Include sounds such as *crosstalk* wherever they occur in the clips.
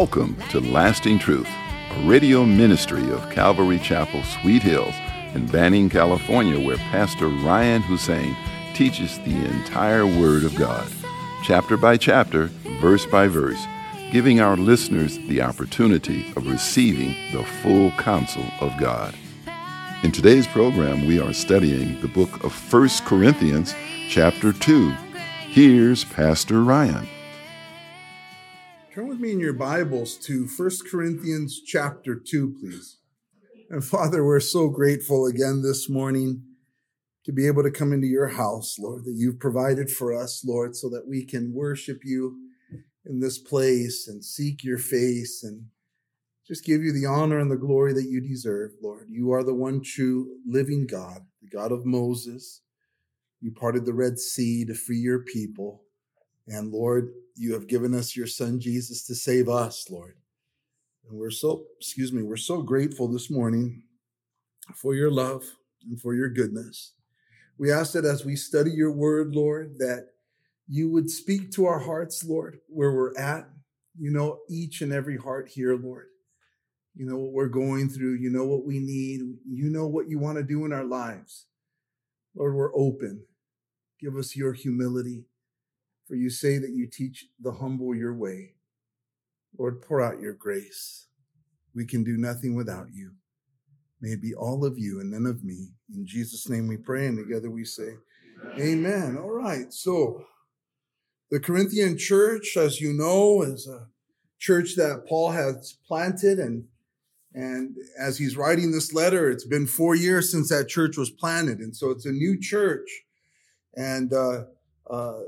Welcome to Lasting Truth, a radio ministry of Calvary Chapel, Sweet Hills, in Banning, California, where Pastor Ryan Hussein teaches the entire Word of God, chapter by chapter, verse by verse, giving our listeners the opportunity of receiving the full counsel of God. In today's program, we are studying the book of 1 Corinthians, chapter 2. Here's Pastor Ryan. Turn with me in your Bibles to 1 Corinthians chapter 2, please. And Father, we're so grateful again this morning to be able to come into your house, Lord, that you've provided for us, Lord, so that we can worship you in this place and seek your face and just give you the honor and the glory that you deserve, Lord. You are the one true living God, the God of Moses. You parted the Red Sea to free your people. And Lord, you have given us your son Jesus to save us, Lord. And we're so, excuse me, we're so grateful this morning for your love and for your goodness. We ask that as we study your word, Lord, that you would speak to our hearts, Lord, where we're at. You know each and every heart here, Lord. You know what we're going through. You know what we need. You know what you want to do in our lives. Lord, we're open. Give us your humility. For you say that you teach the humble your way. Lord, pour out your grace. We can do nothing without you. May it be all of you and none of me. In Jesus' name we pray, and together we say, Amen. Amen. All right. So, the Corinthian church, as you know, is a church that Paul has planted. And, and as he's writing this letter, it's been four years since that church was planted. And so it's a new church. And, uh, uh,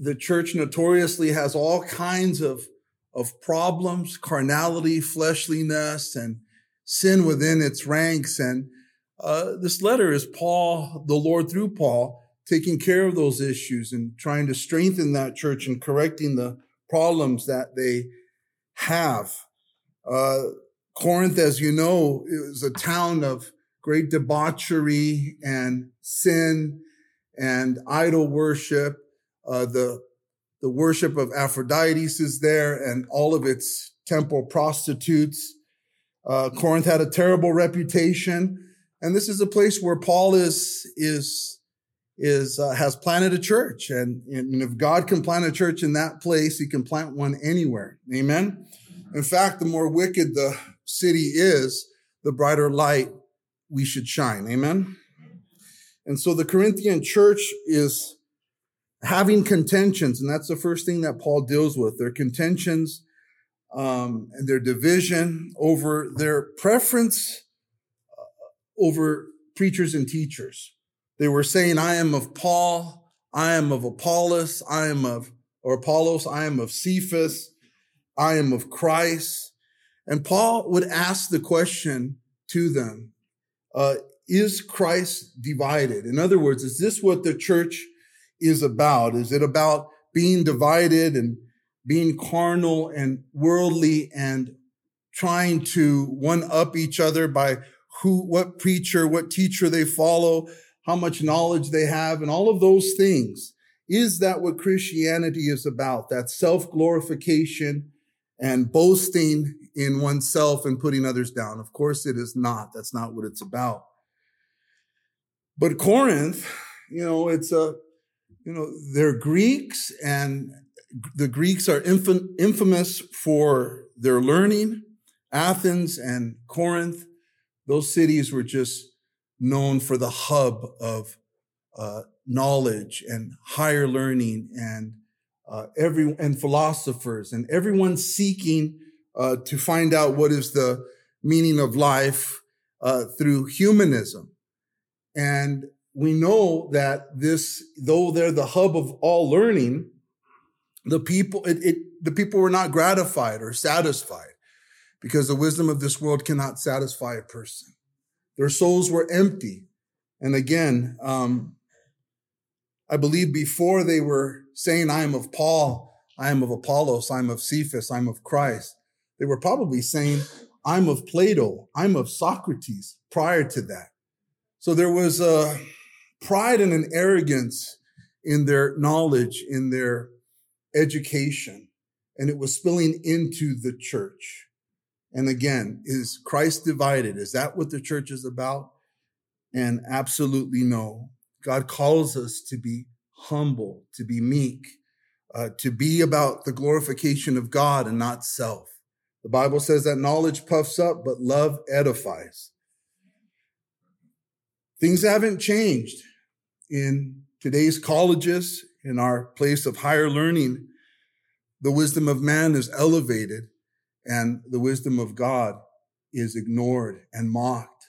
the church notoriously has all kinds of, of problems, carnality, fleshliness, and sin within its ranks. And uh, this letter is Paul, the Lord through Paul, taking care of those issues and trying to strengthen that church and correcting the problems that they have. Uh, Corinth, as you know, is a town of great debauchery and sin and idol worship uh, the the worship of Aphrodite is there, and all of its temple prostitutes. Uh, Corinth had a terrible reputation, and this is a place where Paul is is is uh, has planted a church, and, and if God can plant a church in that place, He can plant one anywhere. Amen. In fact, the more wicked the city is, the brighter light we should shine. Amen. And so the Corinthian church is having contentions, and that's the first thing that Paul deals with their contentions um, and their division over their preference uh, over preachers and teachers. They were saying, I am of Paul, I am of Apollos, I am of, or Apollos, I am of Cephas, I am of Christ. And Paul would ask the question to them, uh, is Christ divided? In other words, is this what the church is about. Is it about being divided and being carnal and worldly and trying to one up each other by who, what preacher, what teacher they follow, how much knowledge they have, and all of those things? Is that what Christianity is about? That self glorification and boasting in oneself and putting others down? Of course, it is not. That's not what it's about. But Corinth, you know, it's a you know, they're Greeks and the Greeks are infamous for their learning. Athens and Corinth, those cities were just known for the hub of uh, knowledge and higher learning and uh, every and philosophers and everyone seeking uh, to find out what is the meaning of life uh, through humanism. And we know that this, though they're the hub of all learning, the people, it, it, the people were not gratified or satisfied because the wisdom of this world cannot satisfy a person. Their souls were empty. And again, um, I believe before they were saying, I am of Paul, I am of Apollos, I'm of Cephas, I'm of Christ, they were probably saying, I'm of Plato, I'm of Socrates prior to that. So there was a, pride and an arrogance in their knowledge, in their education. and it was spilling into the church. And again, is Christ divided? Is that what the church is about? And absolutely no. God calls us to be humble, to be meek, uh, to be about the glorification of God and not self. The Bible says that knowledge puffs up, but love edifies. Things haven't changed in today's colleges, in our place of higher learning. The wisdom of man is elevated and the wisdom of God is ignored and mocked.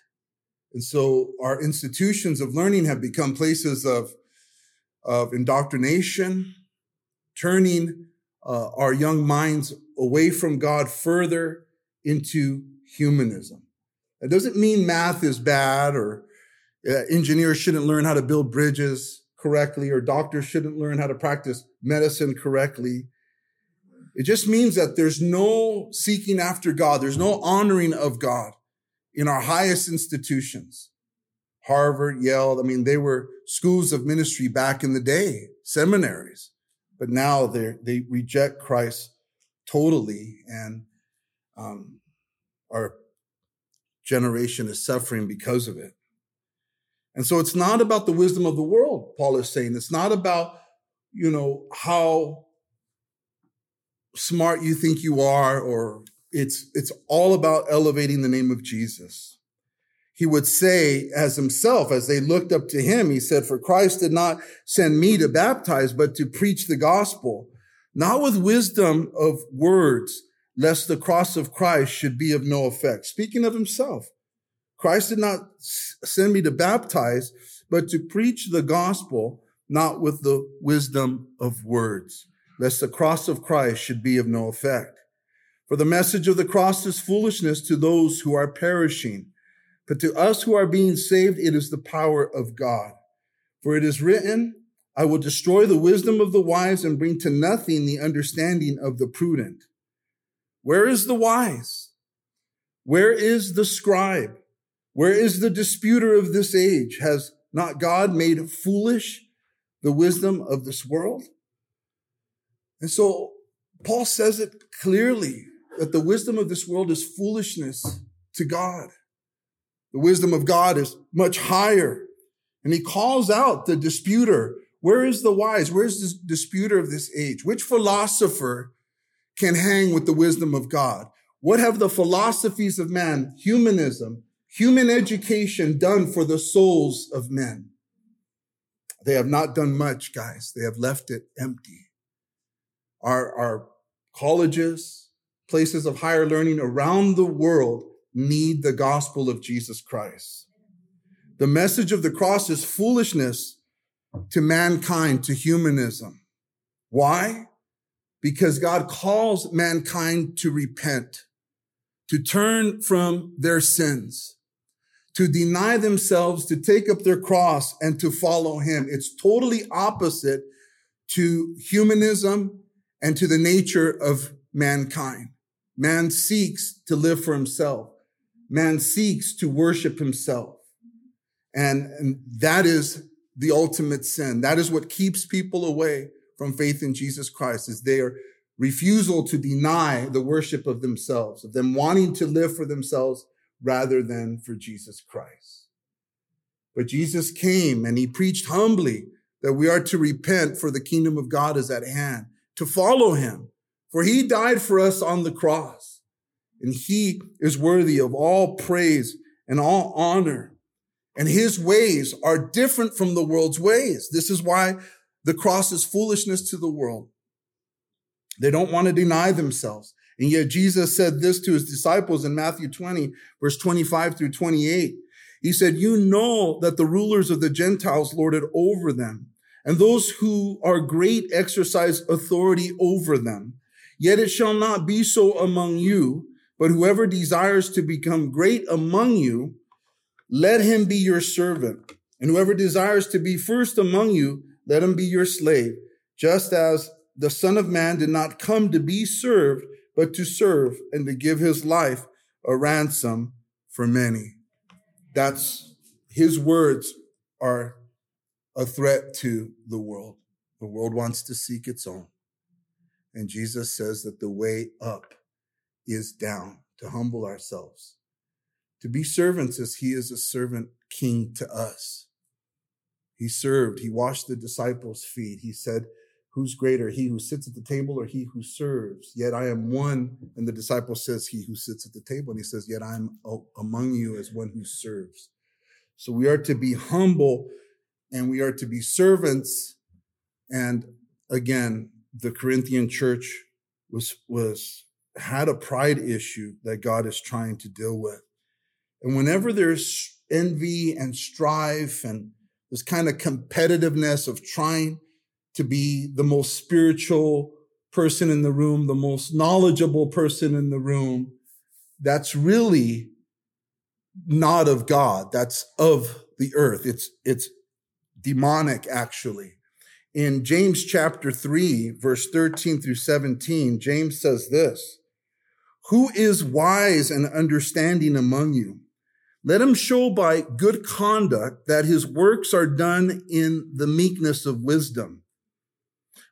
And so our institutions of learning have become places of, of indoctrination, turning uh, our young minds away from God further into humanism. That doesn't mean math is bad or engineers shouldn't learn how to build bridges correctly or doctors shouldn't learn how to practice medicine correctly. It just means that there's no seeking after God. There's no honoring of God in our highest institutions. Harvard, Yale, I mean, they were schools of ministry back in the day, seminaries, but now they they reject Christ totally, and um, our generation is suffering because of it. And so it's not about the wisdom of the world, Paul is saying. It's not about, you know, how smart you think you are, or it's, it's all about elevating the name of Jesus. He would say as himself, as they looked up to him, he said, for Christ did not send me to baptize, but to preach the gospel, not with wisdom of words, lest the cross of Christ should be of no effect. Speaking of himself, Christ did not send me to baptize, but to preach the gospel, not with the wisdom of words, lest the cross of Christ should be of no effect. For the message of the cross is foolishness to those who are perishing, but to us who are being saved, it is the power of God. For it is written, I will destroy the wisdom of the wise and bring to nothing the understanding of the prudent. Where is the wise? Where is the scribe? Where is the disputer of this age? Has not God made foolish the wisdom of this world? And so Paul says it clearly that the wisdom of this world is foolishness to God. The wisdom of God is much higher. And he calls out the disputer. Where is the wise? Where's the disputer of this age? Which philosopher can hang with the wisdom of God? What have the philosophies of man, humanism, human education done for the souls of men? They have not done much, guys. They have left it empty. Our, our colleges, places of higher learning around the world need the gospel of Jesus Christ. The message of the cross is foolishness to mankind, to humanism. Why? Because God calls mankind to repent, to turn from their sins to deny themselves, to take up their cross and to follow him. It's totally opposite to humanism and to the nature of mankind. Man seeks to live for himself. Man seeks to worship himself. And, and that is the ultimate sin. That is what keeps people away from faith in Jesus Christ is their refusal to deny the worship of themselves, of them wanting to live for themselves rather than for Jesus Christ. But Jesus came and he preached humbly that we are to repent for the kingdom of God is at hand, to follow him, for he died for us on the cross. And he is worthy of all praise and all honor. And his ways are different from the world's ways. This is why the cross is foolishness to the world. They don't want to deny themselves. And yet Jesus said this to his disciples in Matthew 20, verse 25 through 28. He said, You know that the rulers of the Gentiles lord it over them, and those who are great exercise authority over them. Yet it shall not be so among you, but whoever desires to become great among you, let him be your servant. And whoever desires to be first among you, let him be your slave, just as the Son of Man did not come to be served, but to serve and to give his life a ransom for many. That's his words are a threat to the world. The world wants to seek its own. And Jesus says that the way up is down, to humble ourselves, to be servants as he is a servant king to us. He served, he washed the disciples' feet. He said, Who's greater, he who sits at the table or he who serves? Yet I am one. And the disciple says, He who sits at the table. And he says, Yet I am uh, among you as one who serves. So we are to be humble and we are to be servants. And again, the Corinthian church was, was, had a pride issue that God is trying to deal with. And whenever there's envy and strife and this kind of competitiveness of trying to be the most spiritual person in the room, the most knowledgeable person in the room, that's really not of God. That's of the earth. It's, it's demonic, actually. In James chapter 3, verse 13 through 17, James says this Who is wise and understanding among you? Let him show by good conduct that his works are done in the meekness of wisdom.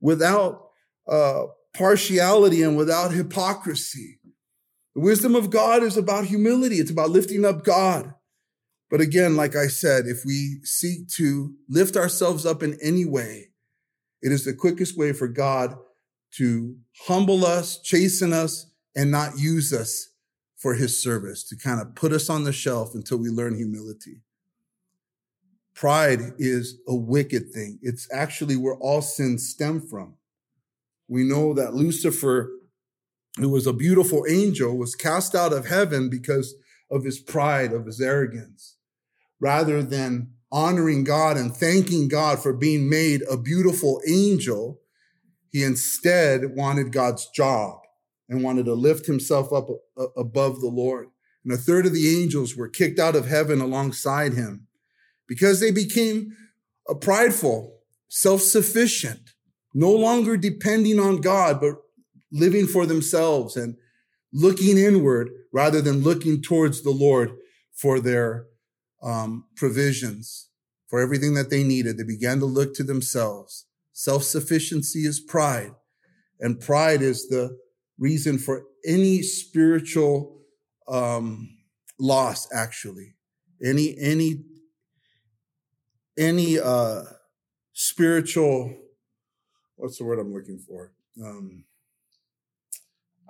without uh, partiality and without hypocrisy. The wisdom of God is about humility. It's about lifting up God. But again, like I said, if we seek to lift ourselves up in any way, it is the quickest way for God to humble us, chasten us, and not use us for his service, to kind of put us on the shelf until we learn humility. Pride is a wicked thing. It's actually where all sins stem from. We know that Lucifer, who was a beautiful angel, was cast out of heaven because of his pride, of his arrogance. Rather than honoring God and thanking God for being made a beautiful angel, he instead wanted God's job and wanted to lift himself up above the Lord. And a third of the angels were kicked out of heaven alongside him because they became prideful, self-sufficient, no longer depending on God, but living for themselves and looking inward rather than looking towards the Lord for their um, provisions, for everything that they needed. They began to look to themselves. Self-sufficiency is pride, and pride is the reason for any spiritual um, loss. Actually, any any any uh, spiritual, what's the word I'm looking for? Um,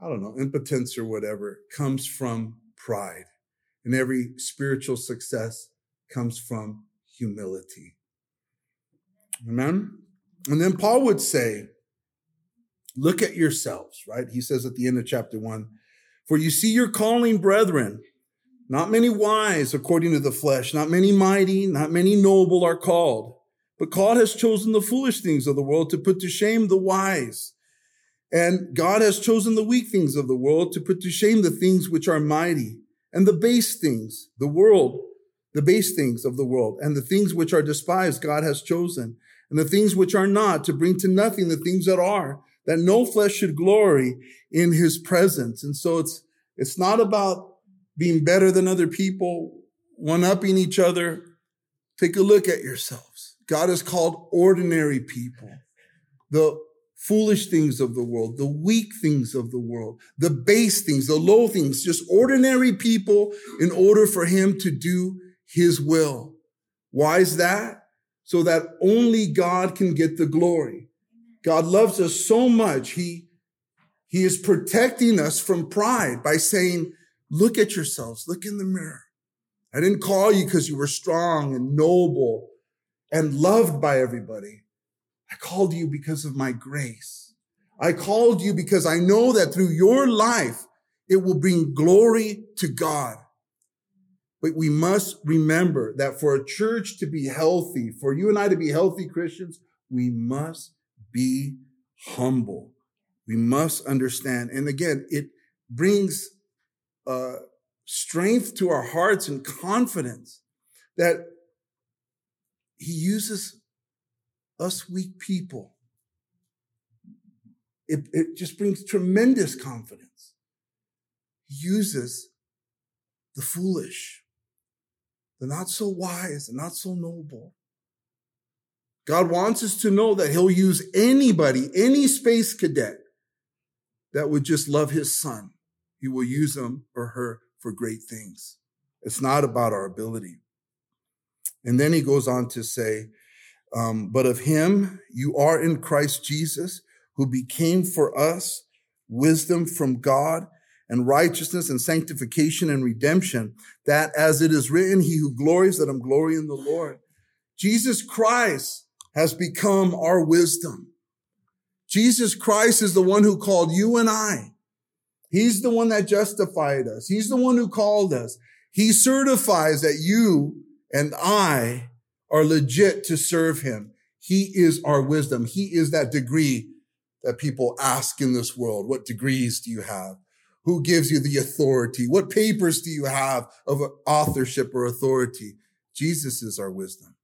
I don't know, impotence or whatever comes from pride. And every spiritual success comes from humility. Amen? And then Paul would say, look at yourselves, right? He says at the end of chapter one, for you see your calling, brethren, not many wise according to the flesh, not many mighty, not many noble are called. But God has chosen the foolish things of the world to put to shame the wise. And God has chosen the weak things of the world to put to shame the things which are mighty and the base things, the world, the base things of the world and the things which are despised God has chosen and the things which are not to bring to nothing the things that are that no flesh should glory in his presence. And so it's, it's not about being better than other people, one upping each other. Take a look at yourselves. God has called ordinary people, the foolish things of the world, the weak things of the world, the base things, the low things, just ordinary people in order for him to do his will. Why is that? So that only God can get the glory. God loves us so much. He, he is protecting us from pride by saying, Look at yourselves. Look in the mirror. I didn't call you because you were strong and noble and loved by everybody. I called you because of my grace. I called you because I know that through your life, it will bring glory to God. But we must remember that for a church to be healthy, for you and I to be healthy Christians, we must be humble. We must understand. And again, it brings uh, strength to our hearts and confidence that he uses us weak people. It, it just brings tremendous confidence. He uses the foolish, the not so wise, the not so noble. God wants us to know that he'll use anybody, any space cadet that would just love his son. He will use him or her for great things. It's not about our ability. And then he goes on to say, um, but of him you are in Christ Jesus, who became for us wisdom from God and righteousness and sanctification and redemption, that as it is written, he who glories, let him glory in the Lord. Jesus Christ has become our wisdom. Jesus Christ is the one who called you and I. He's the one that justified us. He's the one who called us. He certifies that you and I are legit to serve him. He is our wisdom. He is that degree that people ask in this world. What degrees do you have? Who gives you the authority? What papers do you have of authorship or authority? Jesus is our wisdom.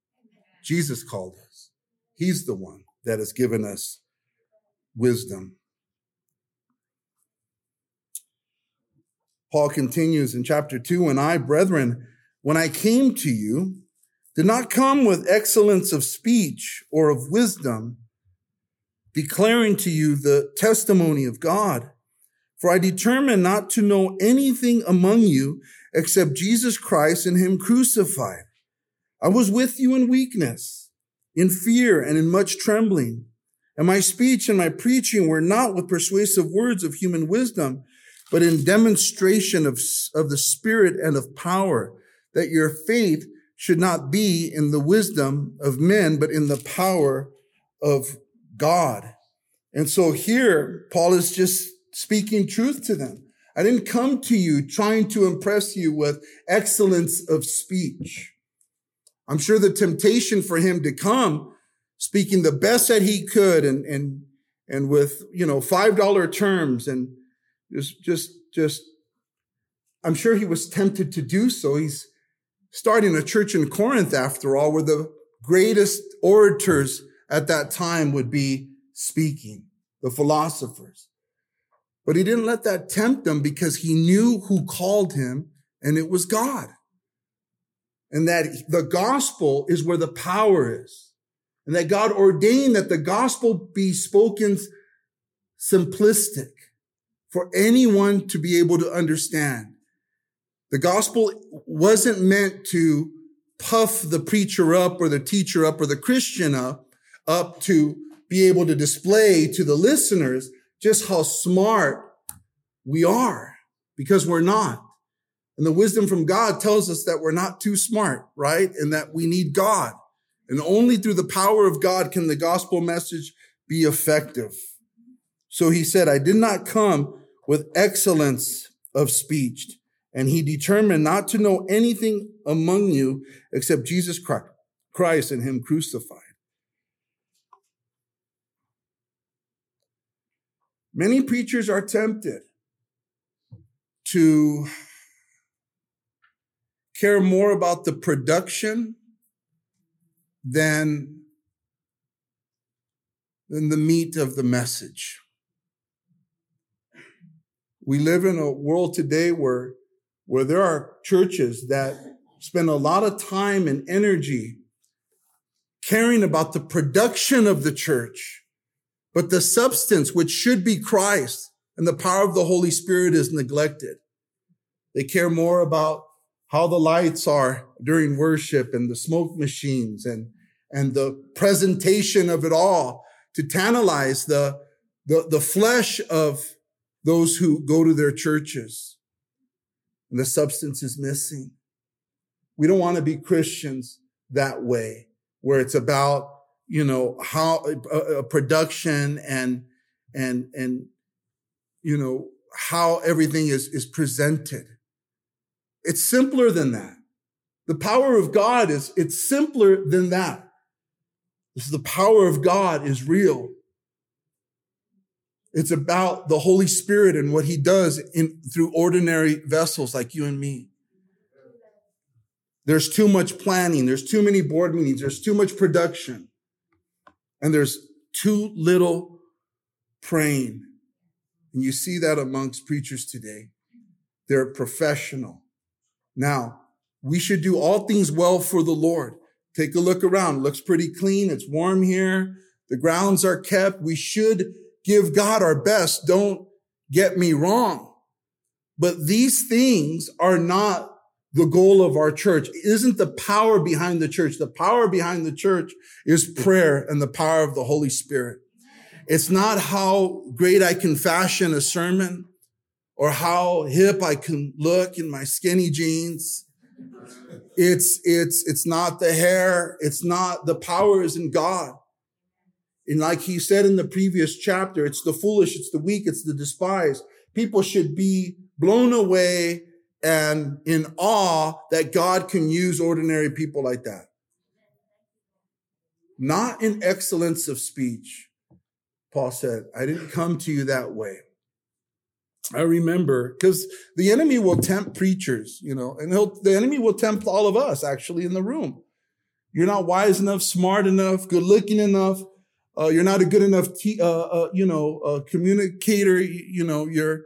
Jesus called us. He's the one that has given us wisdom. Paul continues in chapter 2 And I, brethren, when I came to you, did not come with excellence of speech or of wisdom, declaring to you the testimony of God. For I determined not to know anything among you except Jesus Christ and Him crucified. I was with you in weakness, in fear, and in much trembling. And my speech and my preaching were not with persuasive words of human wisdom, but in demonstration of, of the Spirit and of power, that your faith should not be in the wisdom of men, but in the power of God. And so here, Paul is just speaking truth to them. I didn't come to you trying to impress you with excellence of speech. I'm sure the temptation for him to come speaking the best that he could and, and, and with, you know, $5 terms and just, just, just, I'm sure he was tempted to do so. He's, starting a church in Corinth, after all, where the greatest orators at that time would be speaking, the philosophers. But he didn't let that tempt him because he knew who called him, and it was God. And that the gospel is where the power is. And that God ordained that the gospel be spoken simplistic for anyone to be able to understand. The gospel wasn't meant to puff the preacher up or the teacher up or the Christian up, up to be able to display to the listeners just how smart we are because we're not. And the wisdom from God tells us that we're not too smart, right? And that we need God. And only through the power of God can the gospel message be effective. So he said, I did not come with excellence of speech and he determined not to know anything among you except Jesus Christ and him crucified. Many preachers are tempted to care more about the production than, than the meat of the message. We live in a world today where where there are churches that spend a lot of time and energy caring about the production of the church, but the substance, which should be Christ and the power of the Holy Spirit is neglected. They care more about how the lights are during worship and the smoke machines and, and the presentation of it all to tantalize the, the, the flesh of those who go to their churches and the substance is missing. We don't want to be Christians that way, where it's about, you know, how a production and, and, and, you know, how everything is, is presented. It's simpler than that. The power of God is, it's simpler than that. This is the power of God is real. It's about the Holy Spirit and what he does in through ordinary vessels like you and me. There's too much planning. There's too many board meetings. There's too much production. And there's too little praying. And you see that amongst preachers today. They're professional. Now, we should do all things well for the Lord. Take a look around. It looks pretty clean. It's warm here. The grounds are kept. We should give God our best. Don't get me wrong. But these things are not the goal of our church. It isn't the power behind the church. The power behind the church is prayer and the power of the Holy Spirit. It's not how great I can fashion a sermon or how hip I can look in my skinny jeans. It's, it's, it's not the hair. It's not the power is in God. And like he said in the previous chapter, it's the foolish, it's the weak, it's the despised. People should be blown away and in awe that God can use ordinary people like that. Not in excellence of speech. Paul said, I didn't come to you that way. I remember because the enemy will tempt preachers, you know, and the enemy will tempt all of us actually in the room. You're not wise enough, smart enough, good looking enough. Uh, you're not a good enough, te- uh, uh, you know, uh, communicator. You, you know, you're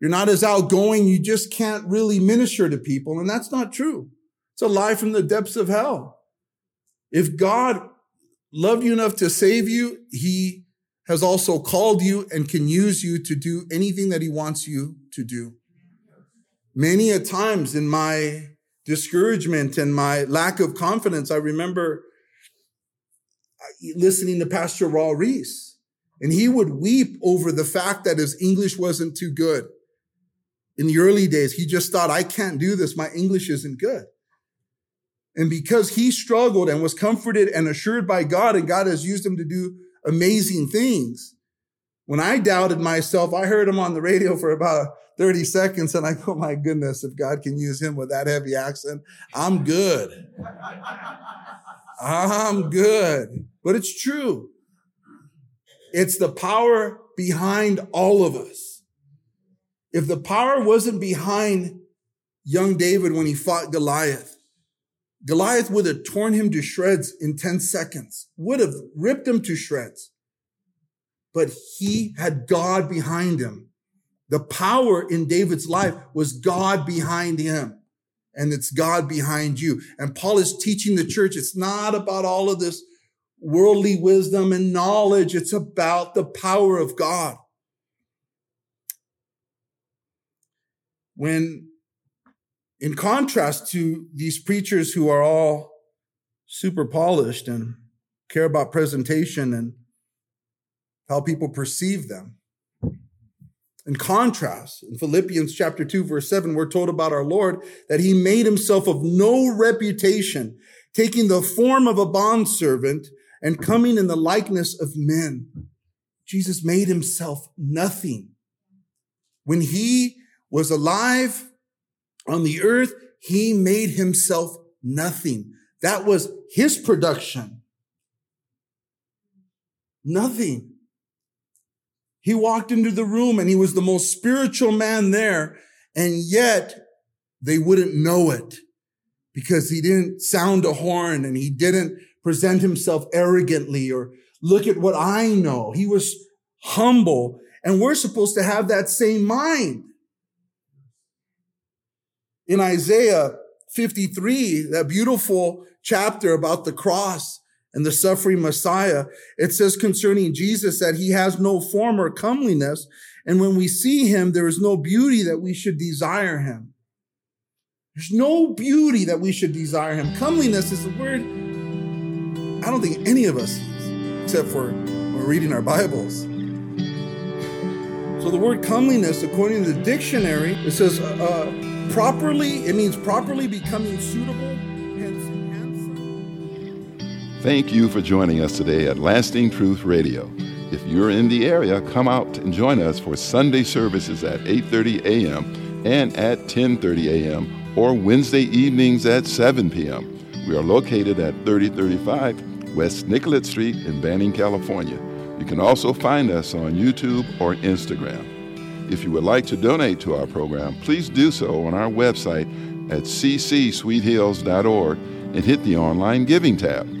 you're not as outgoing. You just can't really minister to people, and that's not true. It's a lie from the depths of hell. If God loved you enough to save you, He has also called you and can use you to do anything that he wants you to do. Many a times in my discouragement and my lack of confidence, I remember listening to Pastor Raul Ries, and he would weep over the fact that his English wasn't too good. In the early days, he just thought, I can't do this. My English isn't good. And because he struggled and was comforted and assured by God, and God has used him to do amazing things. When I doubted myself, I heard him on the radio for about 30 seconds and I go, my goodness, if God can use him with that heavy accent, I'm good. *laughs* I'm good. But it's true. It's the power behind all of us. If the power wasn't behind young David when he fought Goliath, Goliath would have torn him to shreds in 10 seconds, would have ripped him to shreds. But he had God behind him. The power in David's life was God behind him. And it's God behind you. And Paul is teaching the church it's not about all of this worldly wisdom and knowledge. It's about the power of God. When in contrast to these preachers who are all super polished and care about presentation and how people perceive them. In contrast, in Philippians chapter 2, verse 7, we're told about our Lord that he made himself of no reputation, taking the form of a bondservant and coming in the likeness of men. Jesus made himself nothing. When he was alive, on the earth, he made himself nothing. That was his production. Nothing. He walked into the room and he was the most spiritual man there. And yet they wouldn't know it because he didn't sound a horn and he didn't present himself arrogantly or look at what I know. He was humble and we're supposed to have that same mind in Isaiah 53, that beautiful chapter about the cross and the suffering Messiah, it says concerning Jesus that he has no form or comeliness. And when we see him, there is no beauty that we should desire him. There's no beauty that we should desire him. Comeliness is the word I don't think any of us except for we're reading our Bibles. So the word comeliness, according to the dictionary, it says, uh properly, it means properly becoming suitable. Thank you for joining us today at Lasting Truth Radio. If you're in the area, come out and join us for Sunday services at 8:30 a.m. and at 10:30 a.m. or Wednesday evenings at 7 p.m. We are located at 3035 West Nicollet Street in Banning, California. You can also find us on YouTube or Instagram. If you would like to donate to our program, please do so on our website at ccsweethills.org and hit the online giving tab.